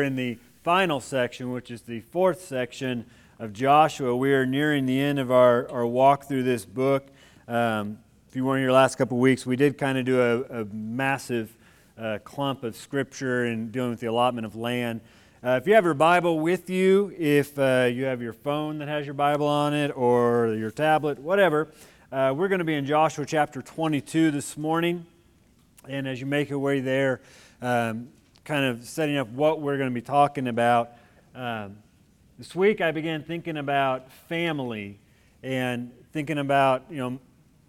are in the final section, which is the fourth section of Joshua. We are nearing the end of our, our walk through this book. Um, if you weren't here last couple of weeks, we did kind of do a, a massive uh, clump of scripture and dealing with the allotment of land. Uh, if you have your Bible with you, if uh, you have your phone that has your Bible on it or your tablet, whatever, uh, we're going to be in Joshua chapter 22 this morning. And as you make your way there, um, kind of setting up what we're going to be talking about. Um, this week I began thinking about family and thinking about, you know,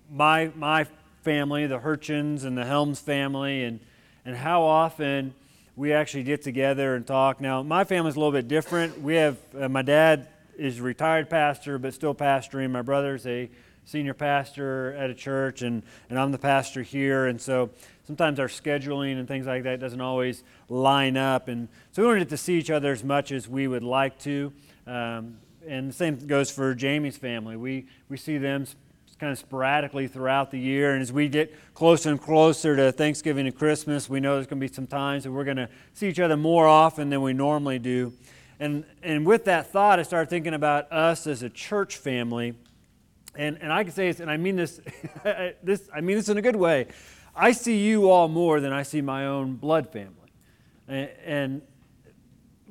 my, my family, the Hurchins and the Helms family, and, and how often we actually get together and talk. Now, my family's a little bit different. We have, uh, my dad is a retired pastor, but still pastoring. My brother's a senior pastor at a church, and, and I'm the pastor here. And so sometimes our scheduling and things like that doesn't always line up. And so we don't get to see each other as much as we would like to. Um, and the same goes for Jamie's family. We, we see them kind of sporadically throughout the year. And as we get closer and closer to Thanksgiving and Christmas, we know there's going to be some times that we're going to see each other more often than we normally do. And, and with that thought, I started thinking about us as a church family. And, and I can say this, and I mean this, this, I mean this in a good way. I see you all more than I see my own blood family. And, and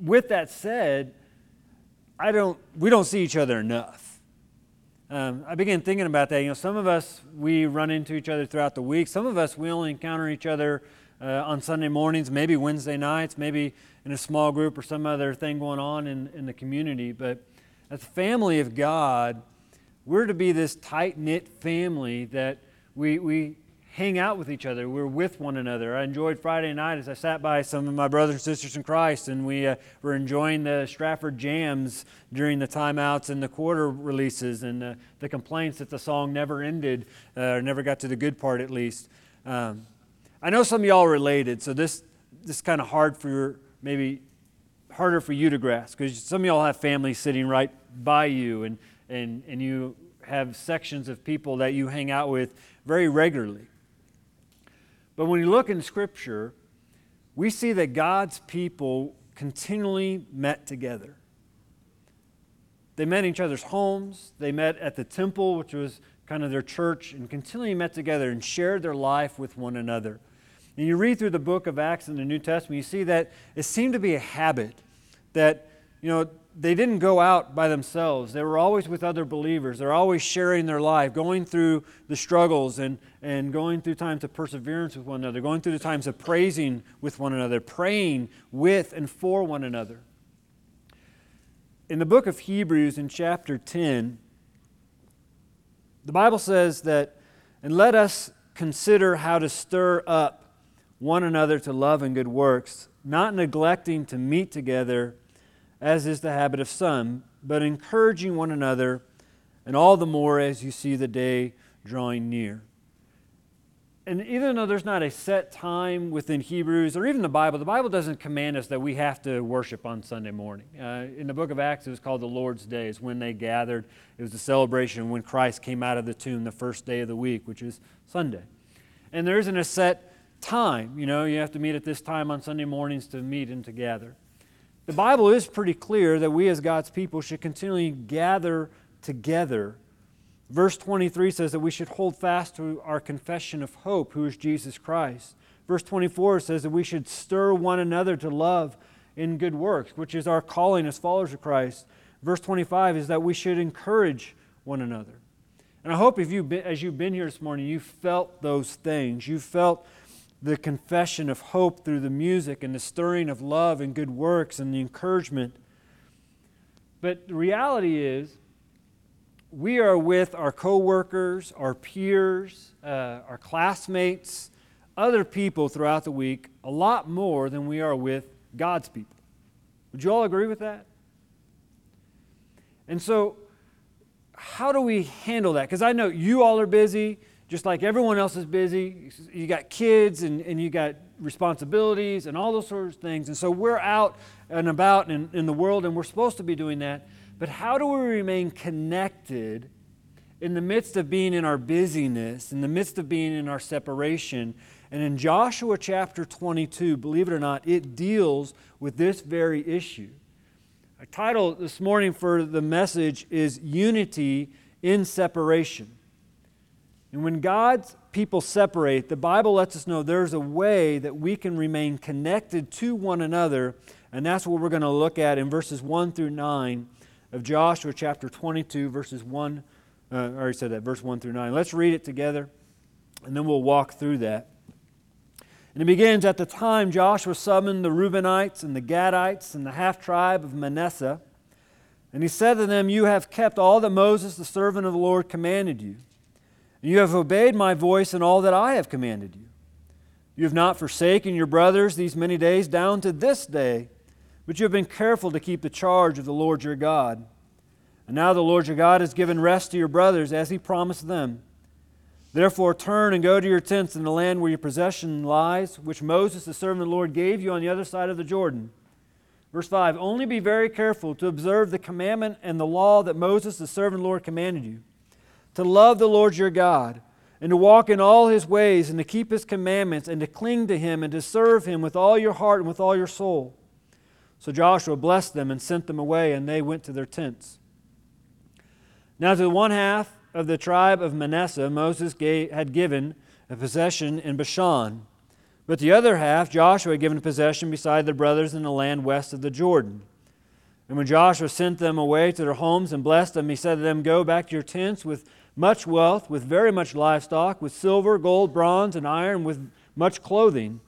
with that said, I don't, we don't see each other enough um, I began thinking about that. You know, some of us, we run into each other throughout the week. Some of us, we only encounter each other uh, on Sunday mornings, maybe Wednesday nights, maybe in a small group or some other thing going on in, in the community. But as family of God, we're to be this tight knit family that we, we hang out with each other. We're with one another. I enjoyed Friday night as I sat by some of my brothers and sisters in Christ, and we uh, were enjoying the Stratford jams during the timeouts and the quarter releases, and uh, the complaints that the song never ended, uh, or never got to the good part at least. Um, I know some of y'all related, so this this is kind of hard for your, maybe harder for you to grasp because some of y'all have families sitting right by you, and and and you have sections of people that you hang out with very regularly. But when you look in Scripture, we see that God's people continually met together. They met in each other's homes, they met at the temple, which was kind of their church, and continually met together and shared their life with one another. And you read through the book of Acts in the New Testament, you see that it seemed to be a habit that, you know, they didn't go out by themselves. They were always with other believers. They're always sharing their life, going through the struggles and, and going through times of perseverance with one another, going through the times of praising with one another, praying with and for one another. In the book of Hebrews, in chapter 10, the Bible says that, and let us consider how to stir up one another to love and good works, not neglecting to meet together as is the habit of some, but encouraging one another, and all the more as you see the day drawing near. And even though there's not a set time within Hebrews or even the Bible, the Bible doesn't command us that we have to worship on Sunday morning. Uh, in the book of Acts, it was called the Lord's Day. It's when they gathered. It was a celebration when Christ came out of the tomb the first day of the week, which is Sunday. And there isn't a set time. You know, you have to meet at this time on Sunday mornings to meet and to gather. The Bible is pretty clear that we as God's people should continually gather together. Verse 23 says that we should hold fast to our confession of hope, who is Jesus Christ. Verse 24 says that we should stir one another to love in good works, which is our calling as followers of Christ. Verse 25 is that we should encourage one another. And I hope if you as you've been here this morning, you felt those things. You felt the confession of hope through the music and the stirring of love and good works and the encouragement. But the reality is, we are with our coworkers, our peers, uh, our classmates, other people throughout the week a lot more than we are with God's people. Would you all agree with that? And so, how do we handle that? Because I know you all are busy just like everyone else is busy. You got kids and, and you got responsibilities and all those sorts of things. And so we're out and about in, in the world and we're supposed to be doing that. But how do we remain connected in the midst of being in our busyness, in the midst of being in our separation? And in Joshua chapter 22, believe it or not, it deals with this very issue. Our title this morning for the message is Unity in Separation. And when God's people separate, the Bible lets us know there's a way that we can remain connected to one another, and that's what we're going to look at in verses 1 through 9 of Joshua chapter 22, verses 1. Uh, I already said that, verse 1 through 9. Let's read it together, and then we'll walk through that. And it begins At the time Joshua summoned the Reubenites and the Gadites and the half tribe of Manasseh. And he said to them, You have kept all that Moses, the servant of the Lord, commanded you. You have obeyed my voice in all that I have commanded you. You have not forsaken your brothers these many days down to this day, but you have been careful to keep the charge of the Lord your God. And now the Lord your God has given rest to your brothers as he promised them. Therefore, turn and go to your tents in the land where your possession lies, which Moses, the servant of the Lord, gave you on the other side of the Jordan. Verse 5 Only be very careful to observe the commandment and the law that Moses, the servant of the Lord, commanded you to love the Lord your God, and to walk in all his ways, and to keep his commandments, and to cling to him, and to serve him with all your heart and with all your soul. So Joshua blessed them and sent them away, and they went to their tents. Now, to the one half, of the tribe of Manasseh Moses gave, had given a possession in Bashan, but the other half Joshua had given a possession beside their brothers in the land west of the Jordan. And when Joshua sent them away to their homes and blessed them, he said to them, Go back to your tents with much wealth, with very much livestock, with silver, gold, bronze, and iron, with much clothing.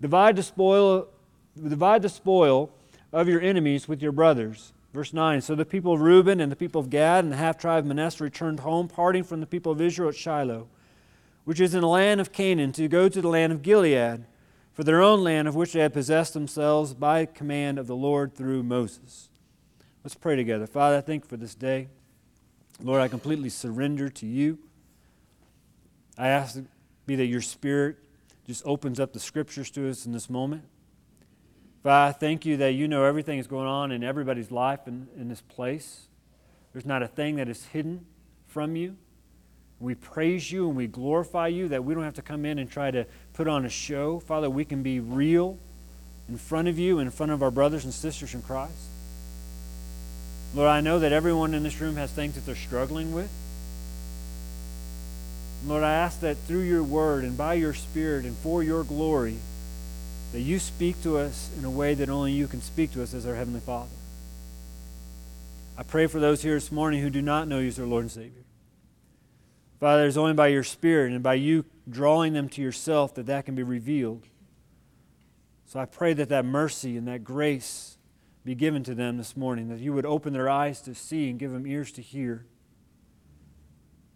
Divide the spoil, divide the spoil of your enemies with your brothers. Verse 9 So the people of Reuben and the people of Gad and the half tribe of Manasseh returned home, parting from the people of Israel at Shiloh, which is in the land of Canaan, to go to the land of Gilead, for their own land of which they had possessed themselves by command of the Lord through Moses. Let's pray together. Father, I thank you for this day. Lord, I completely surrender to you. I ask be that your Spirit just opens up the scriptures to us in this moment. Father, I thank you that you know everything that's going on in everybody's life in, in this place. There's not a thing that is hidden from you. We praise you and we glorify you that we don't have to come in and try to put on a show. Father, we can be real in front of you, and in front of our brothers and sisters in Christ. Lord, I know that everyone in this room has things that they're struggling with. Lord, I ask that through your word and by your spirit and for your glory, that you speak to us in a way that only you can speak to us as our Heavenly Father. I pray for those here this morning who do not know you as their Lord and Savior. Father, it's only by your Spirit and by you drawing them to yourself that that can be revealed. So I pray that that mercy and that grace be given to them this morning, that you would open their eyes to see and give them ears to hear.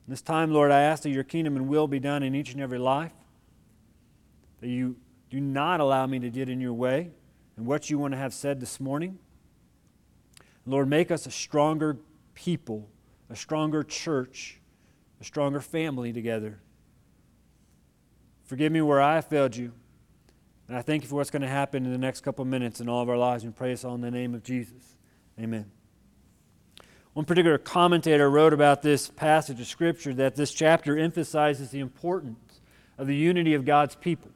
This time, Lord, I ask that your kingdom and will be done in each and every life, that you do not allow me to get in your way and what you want to have said this morning. Lord, make us a stronger people, a stronger church, a stronger family together. Forgive me where I have failed you. And I thank you for what's going to happen in the next couple minutes in all of our lives. And pray us all in the name of Jesus. Amen. One particular commentator wrote about this passage of Scripture that this chapter emphasizes the importance of the unity of God's people.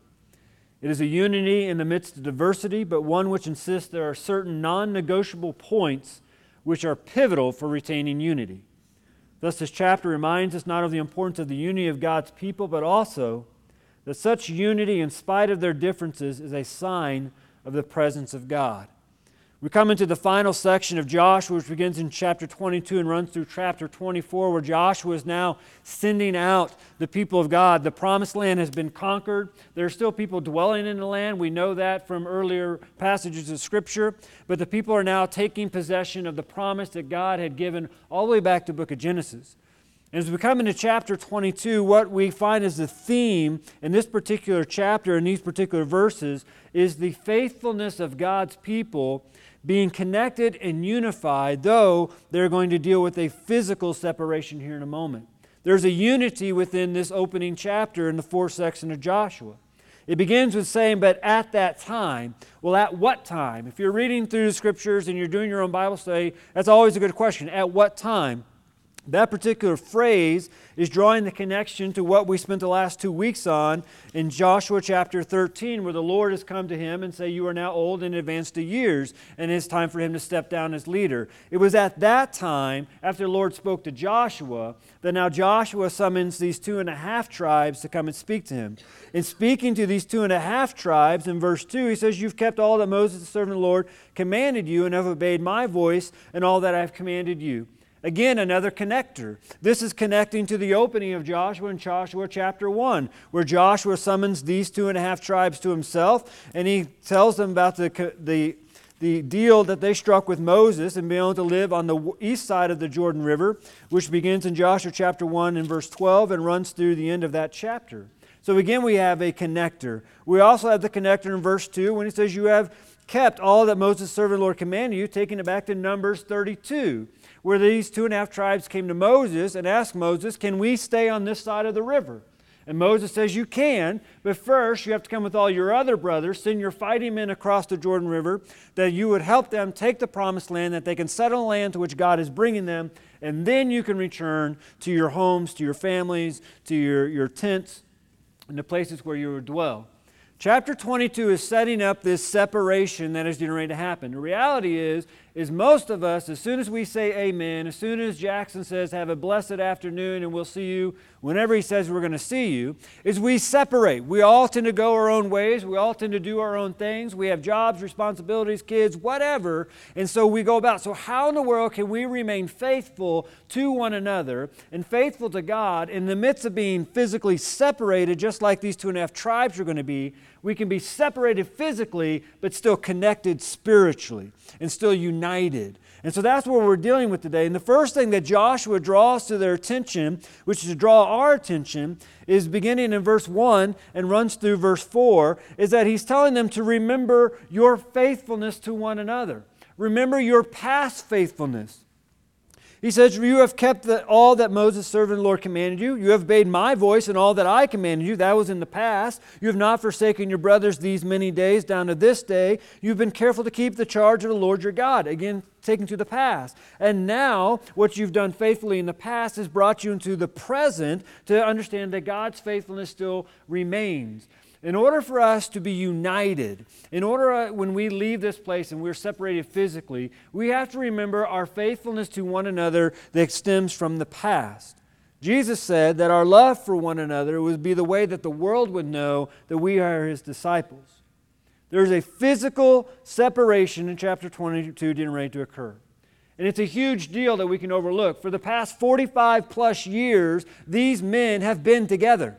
It is a unity in the midst of diversity, but one which insists there are certain non negotiable points which are pivotal for retaining unity. Thus, this chapter reminds us not of the importance of the unity of God's people, but also that such unity, in spite of their differences, is a sign of the presence of God. We come into the final section of Joshua, which begins in chapter 22 and runs through chapter 24, where Joshua is now sending out the people of God. The promised land has been conquered. There are still people dwelling in the land. We know that from earlier passages of Scripture. But the people are now taking possession of the promise that God had given all the way back to the book of Genesis. As we come into chapter 22, what we find is the theme in this particular chapter, in these particular verses, is the faithfulness of God's people being connected and unified, though they're going to deal with a physical separation here in a moment. There's a unity within this opening chapter in the fourth section of Joshua. It begins with saying, but at that time. Well, at what time? If you're reading through the scriptures and you're doing your own Bible study, that's always a good question. At what time? That particular phrase is drawing the connection to what we spent the last two weeks on in Joshua chapter 13, where the Lord has come to him and say, You are now old and advanced to years, and it's time for him to step down as leader. It was at that time, after the Lord spoke to Joshua, that now Joshua summons these two and a half tribes to come and speak to him. In speaking to these two and a half tribes, in verse 2, he says, You've kept all that Moses, the servant of the Lord, commanded you, and have obeyed my voice and all that I have commanded you. Again, another connector. This is connecting to the opening of Joshua in Joshua chapter 1, where Joshua summons these two and a half tribes to himself, and he tells them about the, the, the deal that they struck with Moses and being able to live on the east side of the Jordan River, which begins in Joshua chapter 1 and verse 12 and runs through the end of that chapter. So again, we have a connector. We also have the connector in verse 2 when he says, You have kept all that Moses, servant Lord, commanded you, taking it back to Numbers 32 where these two and a half tribes came to Moses and asked Moses, Can we stay on this side of the river? And Moses says, You can, but first you have to come with all your other brothers, send your fighting men across the Jordan River, that you would help them take the promised land, that they can settle the land to which God is bringing them, and then you can return to your homes, to your families, to your, your tents, and the places where you would dwell. Chapter 22 is setting up this separation that is getting ready to happen. The reality is, is most of us, as soon as we say amen, as soon as Jackson says, have a blessed afternoon and we'll see you whenever he says we're going to see you, is we separate. We all tend to go our own ways. We all tend to do our own things. We have jobs, responsibilities, kids, whatever. And so we go about. So, how in the world can we remain faithful to one another and faithful to God in the midst of being physically separated, just like these two and a half tribes are going to be? We can be separated physically, but still connected spiritually and still united. And so that's what we're dealing with today. And the first thing that Joshua draws to their attention, which is to draw our attention, is beginning in verse 1 and runs through verse 4, is that he's telling them to remember your faithfulness to one another. Remember your past faithfulness. He says, You have kept the, all that Moses, servant of the Lord, commanded you. You have obeyed my voice and all that I commanded you. That was in the past. You have not forsaken your brothers these many days down to this day. You've been careful to keep the charge of the Lord your God. Again, taken to the past. And now, what you've done faithfully in the past has brought you into the present to understand that God's faithfulness still remains. In order for us to be united, in order uh, when we leave this place and we're separated physically, we have to remember our faithfulness to one another that stems from the past. Jesus said that our love for one another would be the way that the world would know that we are his disciples. There's a physical separation in chapter 22 getting ready to occur. And it's a huge deal that we can overlook. For the past 45 plus years, these men have been together.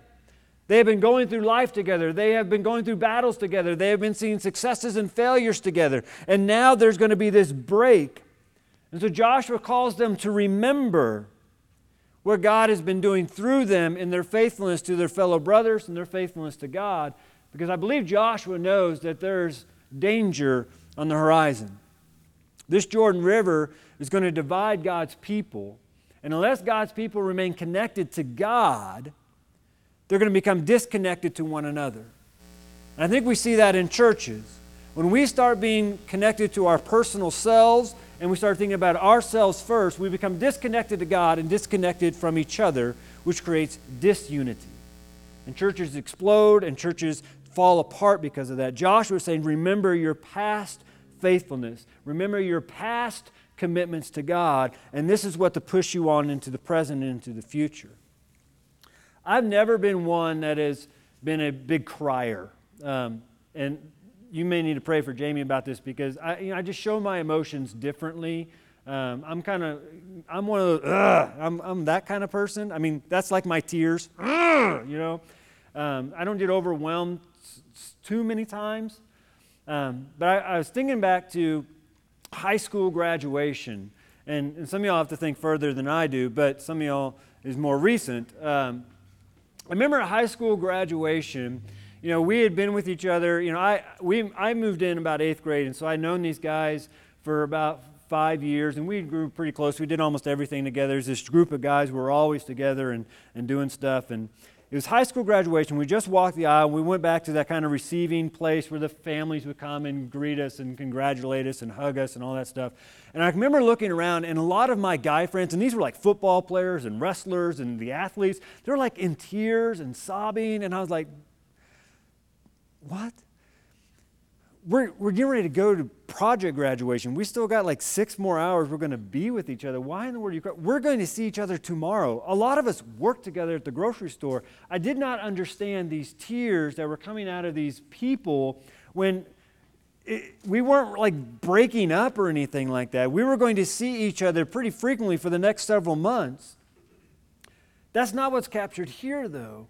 They have been going through life together. They have been going through battles together. They have been seeing successes and failures together. And now there's going to be this break. And so Joshua calls them to remember what God has been doing through them in their faithfulness to their fellow brothers and their faithfulness to God. Because I believe Joshua knows that there's danger on the horizon. This Jordan River is going to divide God's people. And unless God's people remain connected to God, they're going to become disconnected to one another. And I think we see that in churches. When we start being connected to our personal selves and we start thinking about ourselves first, we become disconnected to God and disconnected from each other, which creates disunity. And churches explode and churches fall apart because of that. Joshua is saying, Remember your past faithfulness, remember your past commitments to God, and this is what to push you on into the present and into the future. I've never been one that has been a big crier. Um, and you may need to pray for Jamie about this because I, you know, I just show my emotions differently. Um, I'm kind of, I'm one of those, I'm, I'm that kind of person. I mean, that's like my tears, you know. Um, I don't get overwhelmed too many times. Um, but I, I, was thinking back to high school graduation, and, and, some of y'all have to think further than I do, but some of y'all is more recent. Um, I remember at high school graduation, you know, we had been with each other. You know, I, we, I moved in about eighth grade, and so I'd known these guys for about five years, and we grew pretty close. We did almost everything together. There's this group of guys, we were always together and, and doing stuff. And, it was high school graduation. We just walked the aisle. We went back to that kind of receiving place where the families would come and greet us and congratulate us and hug us and all that stuff. And I remember looking around, and a lot of my guy friends, and these were like football players and wrestlers and the athletes, they were like in tears and sobbing. And I was like, what? We're, we're getting ready to go to project graduation. We still got like six more hours. We're going to be with each other. Why in the world are you crying? We're going to see each other tomorrow. A lot of us work together at the grocery store. I did not understand these tears that were coming out of these people when it, we weren't like breaking up or anything like that. We were going to see each other pretty frequently for the next several months. That's not what's captured here, though.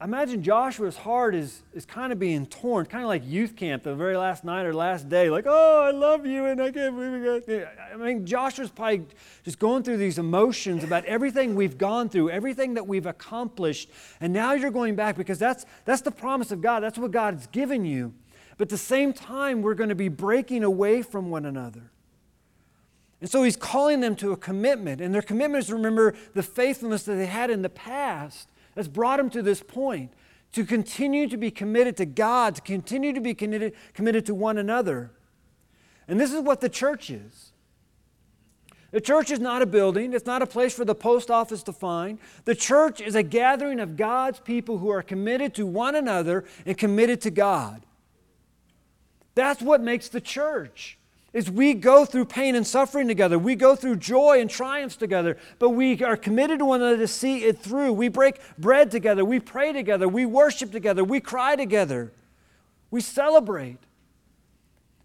I imagine Joshua's heart is, is kind of being torn, kind of like youth camp the very last night or last day, like, oh, I love you, and I can't believe it. I mean, Joshua's probably just going through these emotions about everything we've gone through, everything that we've accomplished, and now you're going back because that's, that's the promise of God. That's what God's given you. But at the same time, we're going to be breaking away from one another. And so he's calling them to a commitment, and their commitment is to remember the faithfulness that they had in the past that's brought him to this point to continue to be committed to God, to continue to be committed, committed to one another. And this is what the church is. The church is not a building, it's not a place for the post office to find. The church is a gathering of God's people who are committed to one another and committed to God. That's what makes the church is we go through pain and suffering together. We go through joy and triumphs together, but we are committed to one another to see it through. We break bread together. We pray together. We worship together. We cry together. We celebrate.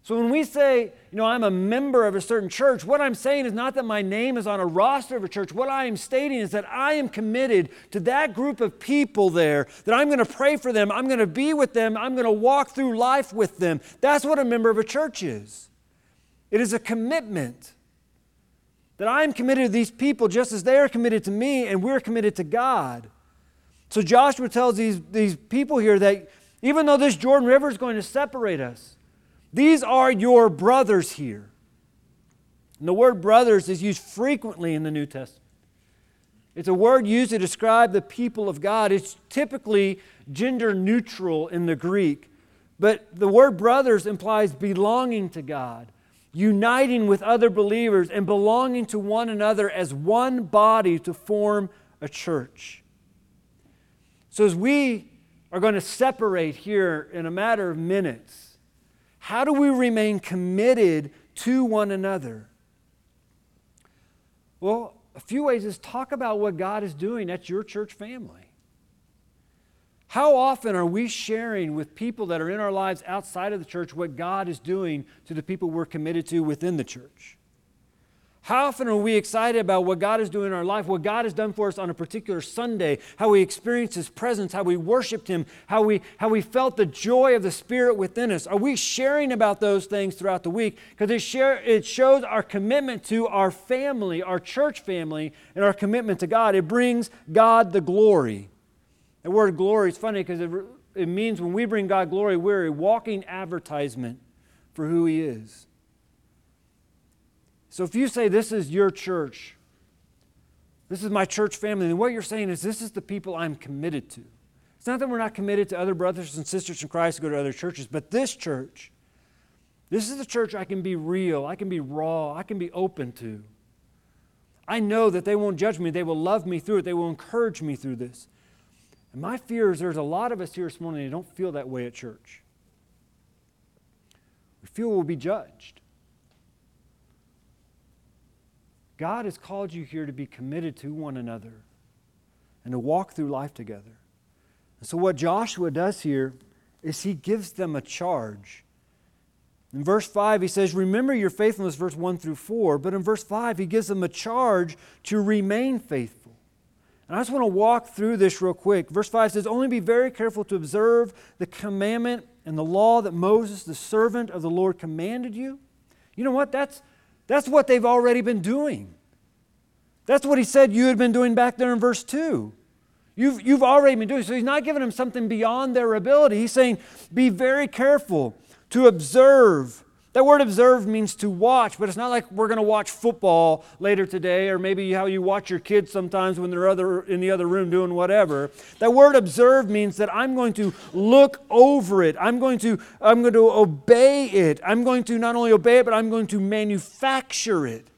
So when we say, you know, I'm a member of a certain church, what I'm saying is not that my name is on a roster of a church. What I am stating is that I am committed to that group of people there, that I'm going to pray for them, I'm going to be with them, I'm going to walk through life with them. That's what a member of a church is. It is a commitment that I am committed to these people just as they are committed to me, and we're committed to God. So Joshua tells these, these people here that even though this Jordan River is going to separate us, these are your brothers here. And the word brothers is used frequently in the New Testament. It's a word used to describe the people of God. It's typically gender neutral in the Greek, but the word brothers implies belonging to God uniting with other believers and belonging to one another as one body to form a church. So, as we are going to separate here in a matter of minutes, how do we remain committed to one another? Well, a few ways is talk about what God is doing at your church family. How often are we sharing with people that are in our lives outside of the church what God is doing to the people we're committed to within the church? How often are we excited about what God is doing in our life, what God has done for us on a particular Sunday, how we experienced His presence, how we worshiped Him, how we, how we felt the joy of the Spirit within us? Are we sharing about those things throughout the week? Because it, share, it shows our commitment to our family, our church family, and our commitment to God. It brings God the glory. The word glory is funny because it, it means when we bring God glory, we're a walking advertisement for who He is. So if you say, This is your church, this is my church family, then what you're saying is, This is the people I'm committed to. It's not that we're not committed to other brothers and sisters in Christ who go to other churches, but this church, this is the church I can be real, I can be raw, I can be open to. I know that they won't judge me, they will love me through it, they will encourage me through this. And my fear is there's a lot of us here this morning that don't feel that way at church. We feel we'll be judged. God has called you here to be committed to one another and to walk through life together. And so, what Joshua does here is he gives them a charge. In verse 5, he says, Remember your faithfulness, verse 1 through 4. But in verse 5, he gives them a charge to remain faithful. And I just want to walk through this real quick. Verse 5 says, Only be very careful to observe the commandment and the law that Moses, the servant of the Lord, commanded you. You know what? That's, that's what they've already been doing. That's what he said you had been doing back there in verse 2. You've, you've already been doing. So he's not giving them something beyond their ability. He's saying, Be very careful to observe That word observe means to watch, but it's not like we're going to watch football later today, or maybe how you watch your kids sometimes when they're other, in the other room doing whatever. That word observe means that I'm going to look over it. I'm going to, I'm going to obey it. I'm going to not only obey it, but I'm going to manufacture it.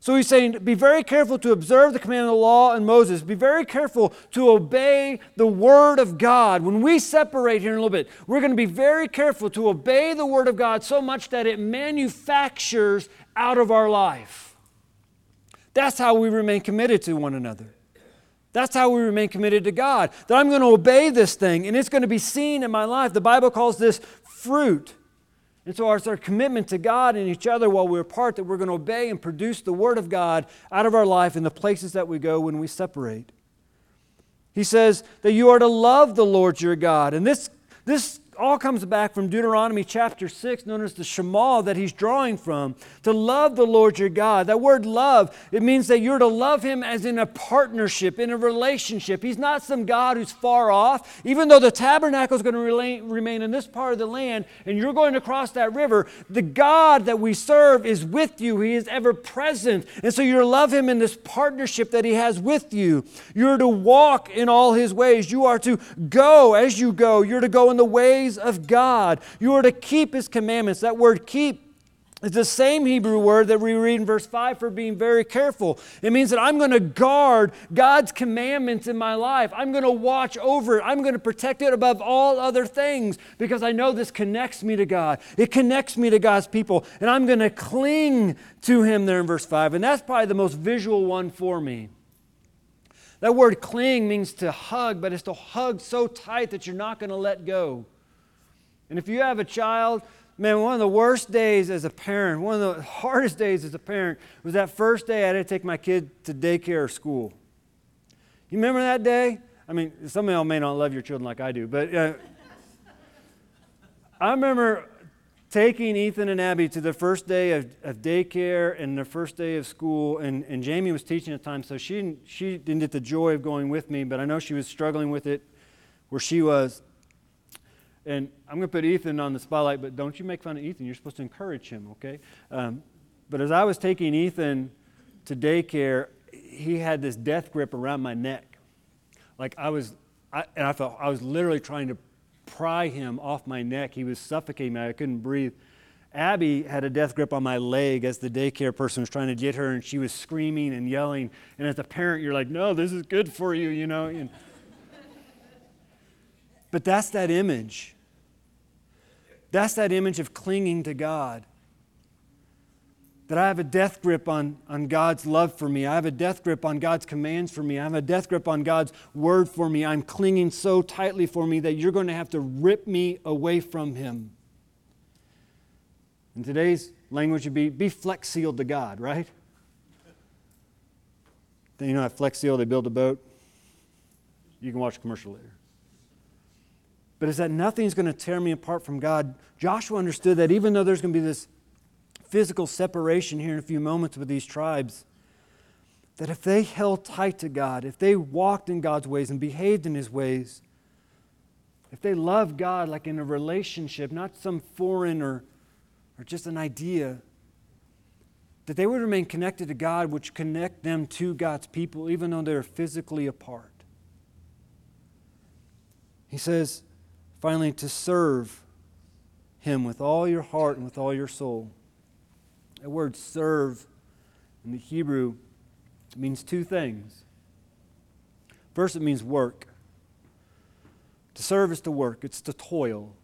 So he's saying, be very careful to observe the command of the law and Moses. Be very careful to obey the word of God. When we separate here in a little bit, we're going to be very careful to obey the word of God so much that it manufactures out of our life. That's how we remain committed to one another. That's how we remain committed to God. That I'm going to obey this thing and it's going to be seen in my life. The Bible calls this fruit. And so it's our commitment to God and each other while we're apart that we're going to obey and produce the Word of God out of our life in the places that we go when we separate. He says that you are to love the Lord your God. And this, this all comes back from Deuteronomy chapter 6, known as the Shema that he's drawing from. To love the Lord your God. That word love, it means that you're to love him as in a partnership, in a relationship. He's not some God who's far off. Even though the tabernacle is going to remain in this part of the land and you're going to cross that river, the God that we serve is with you. He is ever present. And so you're to love him in this partnership that he has with you. You're to walk in all his ways. You are to go as you go. You're to go in the ways ways of God. You are to keep His commandments. That word keep is the same Hebrew word that we read in verse 5 for being very careful. It means that I'm going to guard God's commandments in my life. I'm going to watch over it. I'm going to protect it above all other things because I know this connects me to God. It connects me to God's people. And I'm going to cling to Him there in verse 5. And that's probably the most visual one for me. That word cling means to hug, but it's to hug so tight that you're not going to let go. And if you have a child, man, one of the worst days as a parent, one of the hardest days as a parent was that first day I had to take my kid to daycare or school. You remember that day? I mean, some of y'all may not love your children like I do, but uh, I remember taking Ethan and Abby to the first day of, of daycare and the first day of school, and, and Jamie was teaching at the time, so she didn't, she didn't get the joy of going with me, but I know she was struggling with it where she was. And I'm going to put Ethan on the spotlight, but don't you make fun of Ethan. You're supposed to encourage him, okay? Um, but as I was taking Ethan to daycare, he had this death grip around my neck. Like I was, I, and I felt I was literally trying to pry him off my neck. He was suffocating me. I couldn't breathe. Abby had a death grip on my leg as the daycare person was trying to get her, and she was screaming and yelling. And as a parent, you're like, no, this is good for you, you know. And, but that's that image. That's that image of clinging to God. That I have a death grip on, on God's love for me. I have a death grip on God's commands for me. I have a death grip on God's word for me. I'm clinging so tightly for me that you're going to have to rip me away from Him. In today's language would be be flex sealed to God, right? Then you know at Flex Seal they build a boat. You can watch a commercial later but is that nothing's going to tear me apart from God. Joshua understood that even though there's going to be this physical separation here in a few moments with these tribes, that if they held tight to God, if they walked in God's ways and behaved in His ways, if they loved God like in a relationship, not some foreign or, or just an idea, that they would remain connected to God, which connect them to God's people, even though they're physically apart. He says, Finally, to serve Him with all your heart and with all your soul. The word serve in the Hebrew means two things. First, it means work. To serve is to work, it's to toil.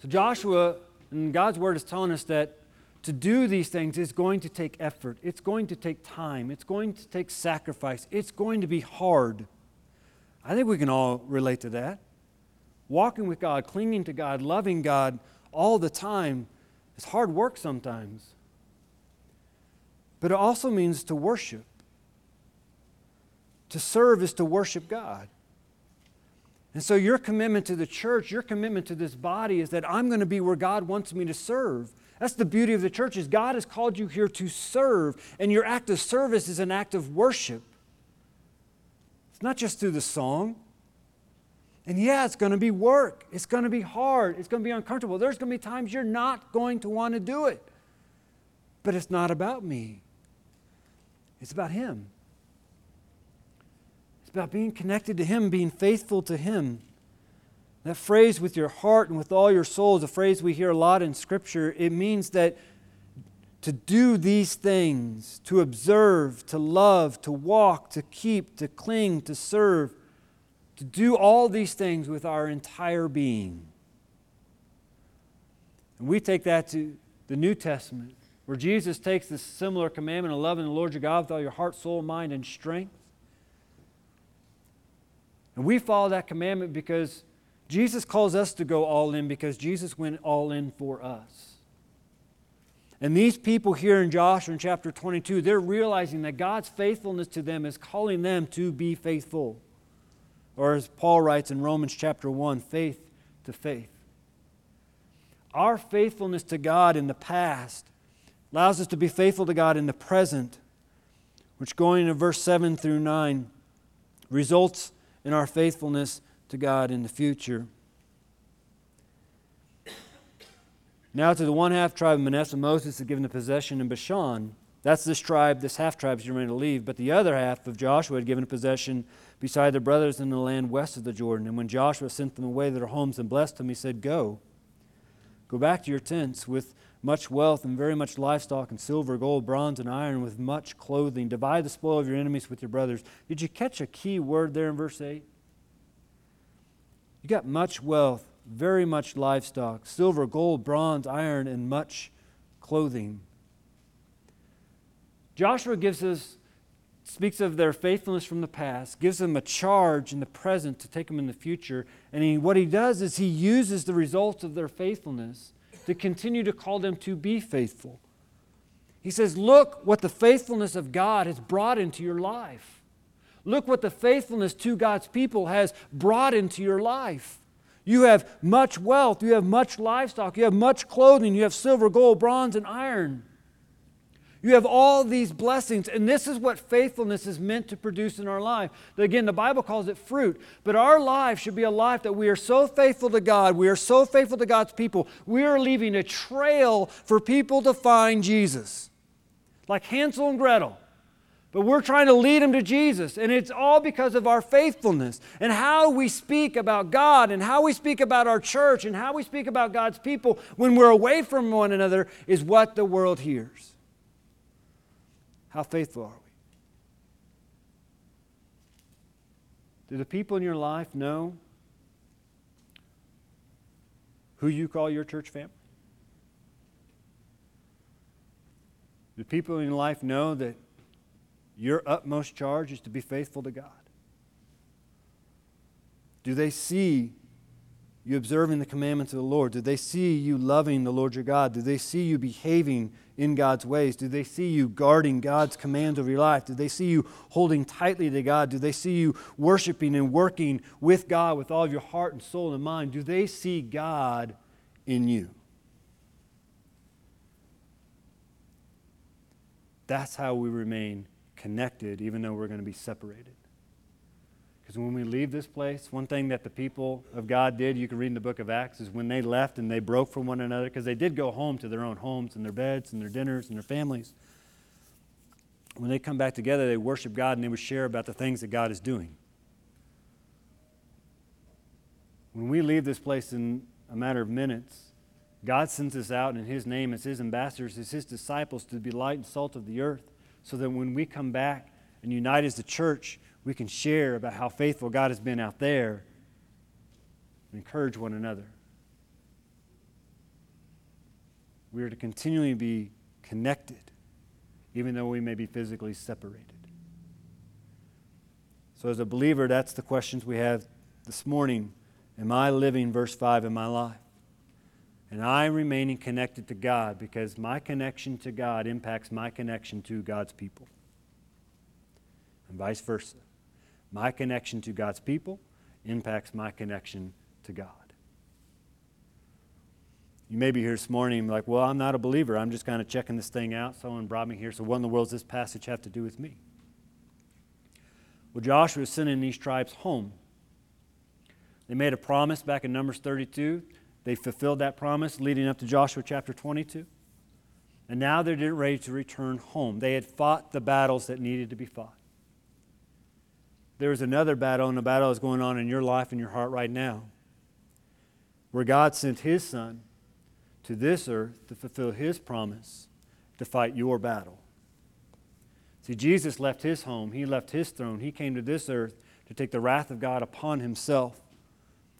So, Joshua and God's word is telling us that to do these things is going to take effort, it's going to take time, it's going to take sacrifice, it's going to be hard. I think we can all relate to that walking with God, clinging to God, loving God all the time is hard work sometimes. But it also means to worship. To serve is to worship God. And so, your commitment to the church, your commitment to this body is that I'm going to be where God wants me to serve. That's the beauty of the church is God has called you here to serve, and your act of service is an act of worship. It's not just through the song, And yeah, it's going to be work. It's going to be hard. It's going to be uncomfortable. There's going to be times you're not going to want to do it. But it's not about me, it's about Him. It's about being connected to Him, being faithful to Him. That phrase, with your heart and with all your soul, is a phrase we hear a lot in Scripture. It means that to do these things, to observe, to love, to walk, to keep, to cling, to serve, to do all these things with our entire being. And we take that to the New Testament, where Jesus takes this similar commandment of loving the Lord your God with all your heart, soul, mind, and strength. And we follow that commandment because Jesus calls us to go all in because Jesus went all in for us. And these people here in Joshua in chapter 22, they're realizing that God's faithfulness to them is calling them to be faithful. Or as Paul writes in Romans chapter 1, faith to faith. Our faithfulness to God in the past allows us to be faithful to God in the present, which going into verse 7 through 9 results in our faithfulness to God in the future. Now, to the one half tribe of Manasseh, Moses had given the possession in Bashan. That's this tribe, this half tribe is going to leave. But the other half of Joshua had given possession beside their brothers in the land west of the Jordan. And when Joshua sent them away to their homes and blessed them, he said, Go. Go back to your tents with much wealth and very much livestock and silver, gold, bronze, and iron, with much clothing. Divide the spoil of your enemies with your brothers. Did you catch a key word there in verse 8? You got much wealth, very much livestock, silver, gold, bronze, iron, and much clothing. Joshua gives us speaks of their faithfulness from the past, gives them a charge in the present to take them in the future. And he, what he does is he uses the results of their faithfulness to continue to call them to be faithful. He says, Look what the faithfulness of God has brought into your life. Look what the faithfulness to God's people has brought into your life. You have much wealth, you have much livestock, you have much clothing, you have silver, gold, bronze, and iron. You have all these blessings, and this is what faithfulness is meant to produce in our life. Again, the Bible calls it fruit, but our life should be a life that we are so faithful to God, we are so faithful to God's people, we are leaving a trail for people to find Jesus. Like Hansel and Gretel. But we're trying to lead them to Jesus, and it's all because of our faithfulness and how we speak about God and how we speak about our church and how we speak about God's people when we're away from one another is what the world hears. How faithful are we? Do the people in your life know who you call your church family? Do people in your life know that your utmost charge is to be faithful to God? Do they see you observing the commandments of the Lord? Do they see you loving the Lord your God? Do they see you behaving in God's ways? Do they see you guarding God's commands over your life? Do they see you holding tightly to God? Do they see you worshiping and working with God with all of your heart and soul and mind? Do they see God in you? That's how we remain connected, even though we're going to be separated. Because when we leave this place, one thing that the people of God did, you can read in the book of Acts, is when they left and they broke from one another, because they did go home to their own homes and their beds and their dinners and their families. When they come back together, they worship God and they would share about the things that God is doing. When we leave this place in a matter of minutes, God sends us out in His name as His ambassadors, as His disciples to be light and salt of the earth, so that when we come back and unite as the church, we can share about how faithful God has been out there and encourage one another. We are to continually be connected, even though we may be physically separated. So, as a believer, that's the questions we have this morning. Am I living verse 5 in my life? And I remaining connected to God because my connection to God impacts my connection to God's people, and vice versa. My connection to God's people impacts my connection to God. You may be here this morning like, well, I'm not a believer. I'm just kind of checking this thing out. Someone brought me here. So, what in the world does this passage have to do with me? Well, Joshua is sending these tribes home They made a promise back in Numbers 32. They fulfilled that promise leading up to Joshua chapter 22. And now they're ready to return home. They had fought the battles that needed to be fought. There is another battle, and the battle is going on in your life and your heart right now, where God sent His Son to this earth to fulfill His promise to fight your battle. See, Jesus left His home, He left His throne, He came to this earth to take the wrath of God upon Himself.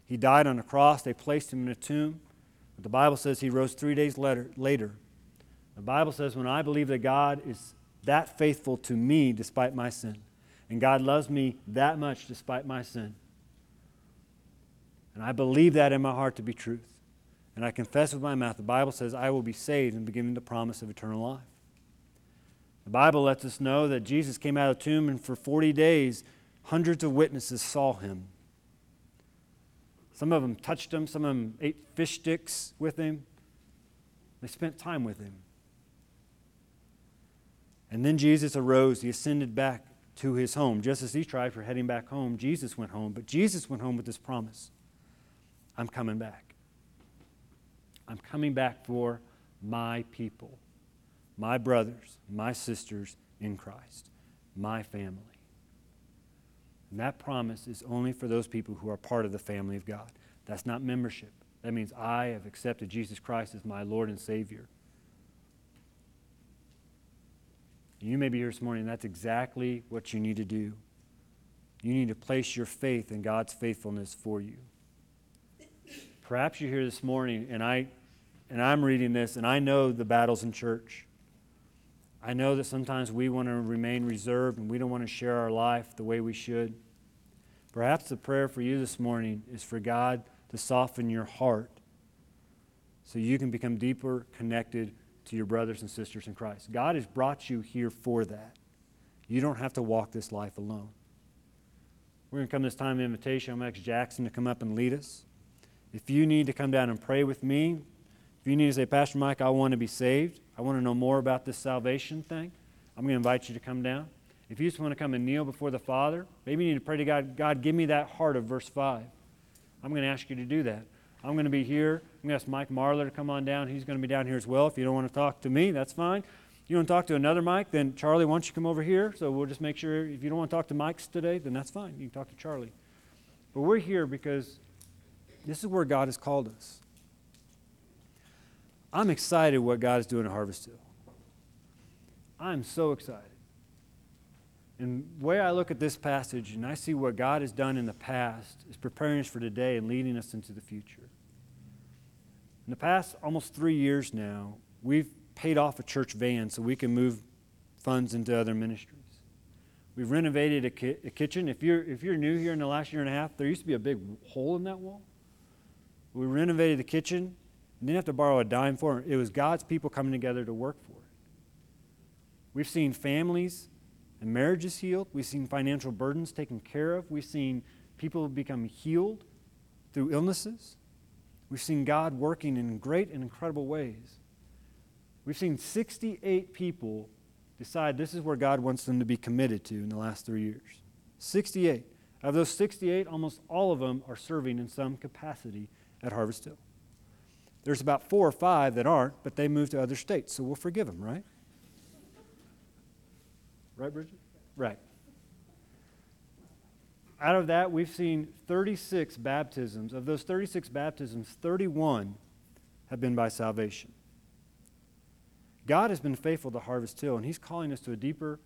He died on a cross, they placed Him in a tomb. But the Bible says He rose three days later. later. The Bible says, when I believe that God is that faithful to me despite my sin, and God loves me that much despite my sin. And I believe that in my heart to be truth. And I confess with my mouth, the Bible says, I will be saved and be given the promise of eternal life. The Bible lets us know that Jesus came out of the tomb, and for 40 days, hundreds of witnesses saw him. Some of them touched him, some of them ate fish sticks with him. They spent time with him. And then Jesus arose, he ascended back to his home. Just as these tribes were heading back home, Jesus went home. But Jesus went home with this promise I'm coming back. I'm coming back for my people, my brothers, my sisters in Christ, my family. And that promise is only for those people who are part of the family of God. That's not membership. That means I have accepted Jesus Christ as my Lord and Savior. You may be here this morning, and that's exactly what you need to do. You need to place your faith in God's faithfulness for you. Perhaps you're here this morning and I and I'm reading this and I know the battles in church. I know that sometimes we want to remain reserved and we don't want to share our life the way we should. Perhaps the prayer for you this morning is for God to soften your heart so you can become deeper connected to your brothers and sisters in Christ. God has brought you here for that. You don't have to walk this life alone. We're going to come this time of invitation. I'm going to ask Jackson to come up and lead us. If you need to come down and pray with me, if you need to say, Pastor Mike, I want to be saved, I want to know more about this salvation thing, I'm going to invite you to come down. If you just want to come and kneel before the Father, maybe you need to pray to God, God, give me that heart of verse 5. I'm going to ask you to do that. I'm going to be here. I'm going to ask Mike Marler to come on down. He's going to be down here as well. If you don't want to talk to me, that's fine. You want to talk to another Mike, then Charlie, why don't you come over here? So we'll just make sure if you don't want to talk to Mike's today, then that's fine. You can talk to Charlie. But we're here because this is where God has called us. I'm excited what God is doing at Harvest Hill. I'm so excited. And the way I look at this passage and I see what God has done in the past is preparing us for today and leading us into the future. In the past almost three years now, we've paid off a church van so we can move funds into other ministries. We've renovated a, ki- a kitchen. If you're, if you're new here in the last year and a half, there used to be a big hole in that wall. We renovated the kitchen. And didn't have to borrow a dime for it. It was God's people coming together to work for it. We've seen families and marriages healed. We've seen financial burdens taken care of. We've seen people become healed through illnesses. We've seen God working in great and incredible ways. We've seen 68 people decide this is where God wants them to be committed to in the last three years. 68. Of those 68, almost all of them are serving in some capacity at Harvest Hill. There's about four or five that aren't, but they moved to other states, so we'll forgive them, right? Right, Bridget? Right. Out of that, we've seen 36 baptisms. Of those 36 baptisms, 31 have been by salvation. God has been faithful to Harvest Hill, and He's calling us to a deeper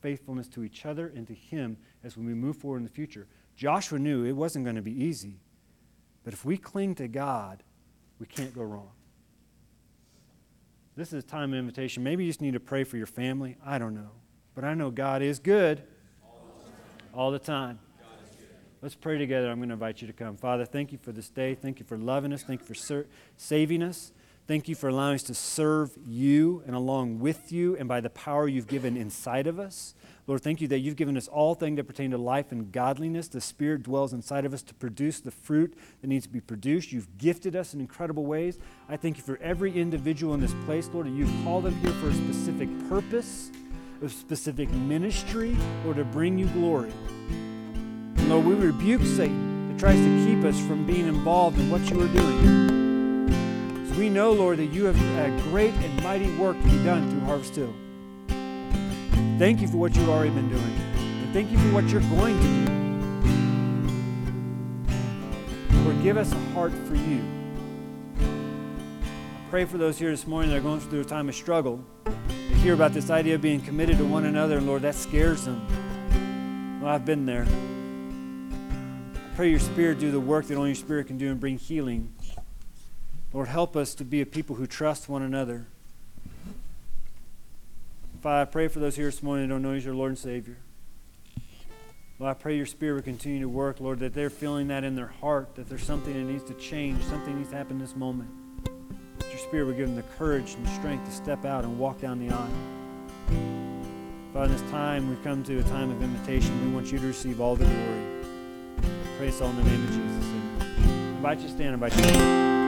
faithfulness to each other and to Him as we move forward in the future. Joshua knew it wasn't going to be easy, but if we cling to God, we can't go wrong. This is a time of invitation. Maybe you just need to pray for your family. I don't know. But I know God is good all the time. Let's pray together. I'm going to invite you to come. Father, thank you for this day. Thank you for loving us. Thank you for ser- saving us. Thank you for allowing us to serve you and along with you and by the power you've given inside of us. Lord, thank you that you've given us all things that pertain to life and godliness. The Spirit dwells inside of us to produce the fruit that needs to be produced. You've gifted us in incredible ways. I thank you for every individual in this place, Lord, you've called them here for a specific purpose a specific ministry or to bring you glory. And Lord, we rebuke Satan that tries to keep us from being involved in what you are doing. We know, Lord, that you have a great and mighty work to be done through Harvest Hill. Thank you for what you've already been doing. And thank you for what you're going to do. Lord, give us a heart for you. I pray for those here this morning that are going through a time of struggle. They hear about this idea of being committed to one another, and Lord, that scares them. Well, I've been there. Pray your Spirit do the work that only your Spirit can do and bring healing. Lord, help us to be a people who trust one another. Father, I pray for those here this morning that don't know you as your Lord and Savior. Lord, I pray your Spirit will continue to work, Lord, that they're feeling that in their heart, that there's something that needs to change, something needs to happen in this moment. That your Spirit will give them the courage and the strength to step out and walk down the aisle. Father, in this time, we've come to a time of invitation. We want you to receive all the glory. Praise all in the name of Jesus. I invite you to stand. Invite you.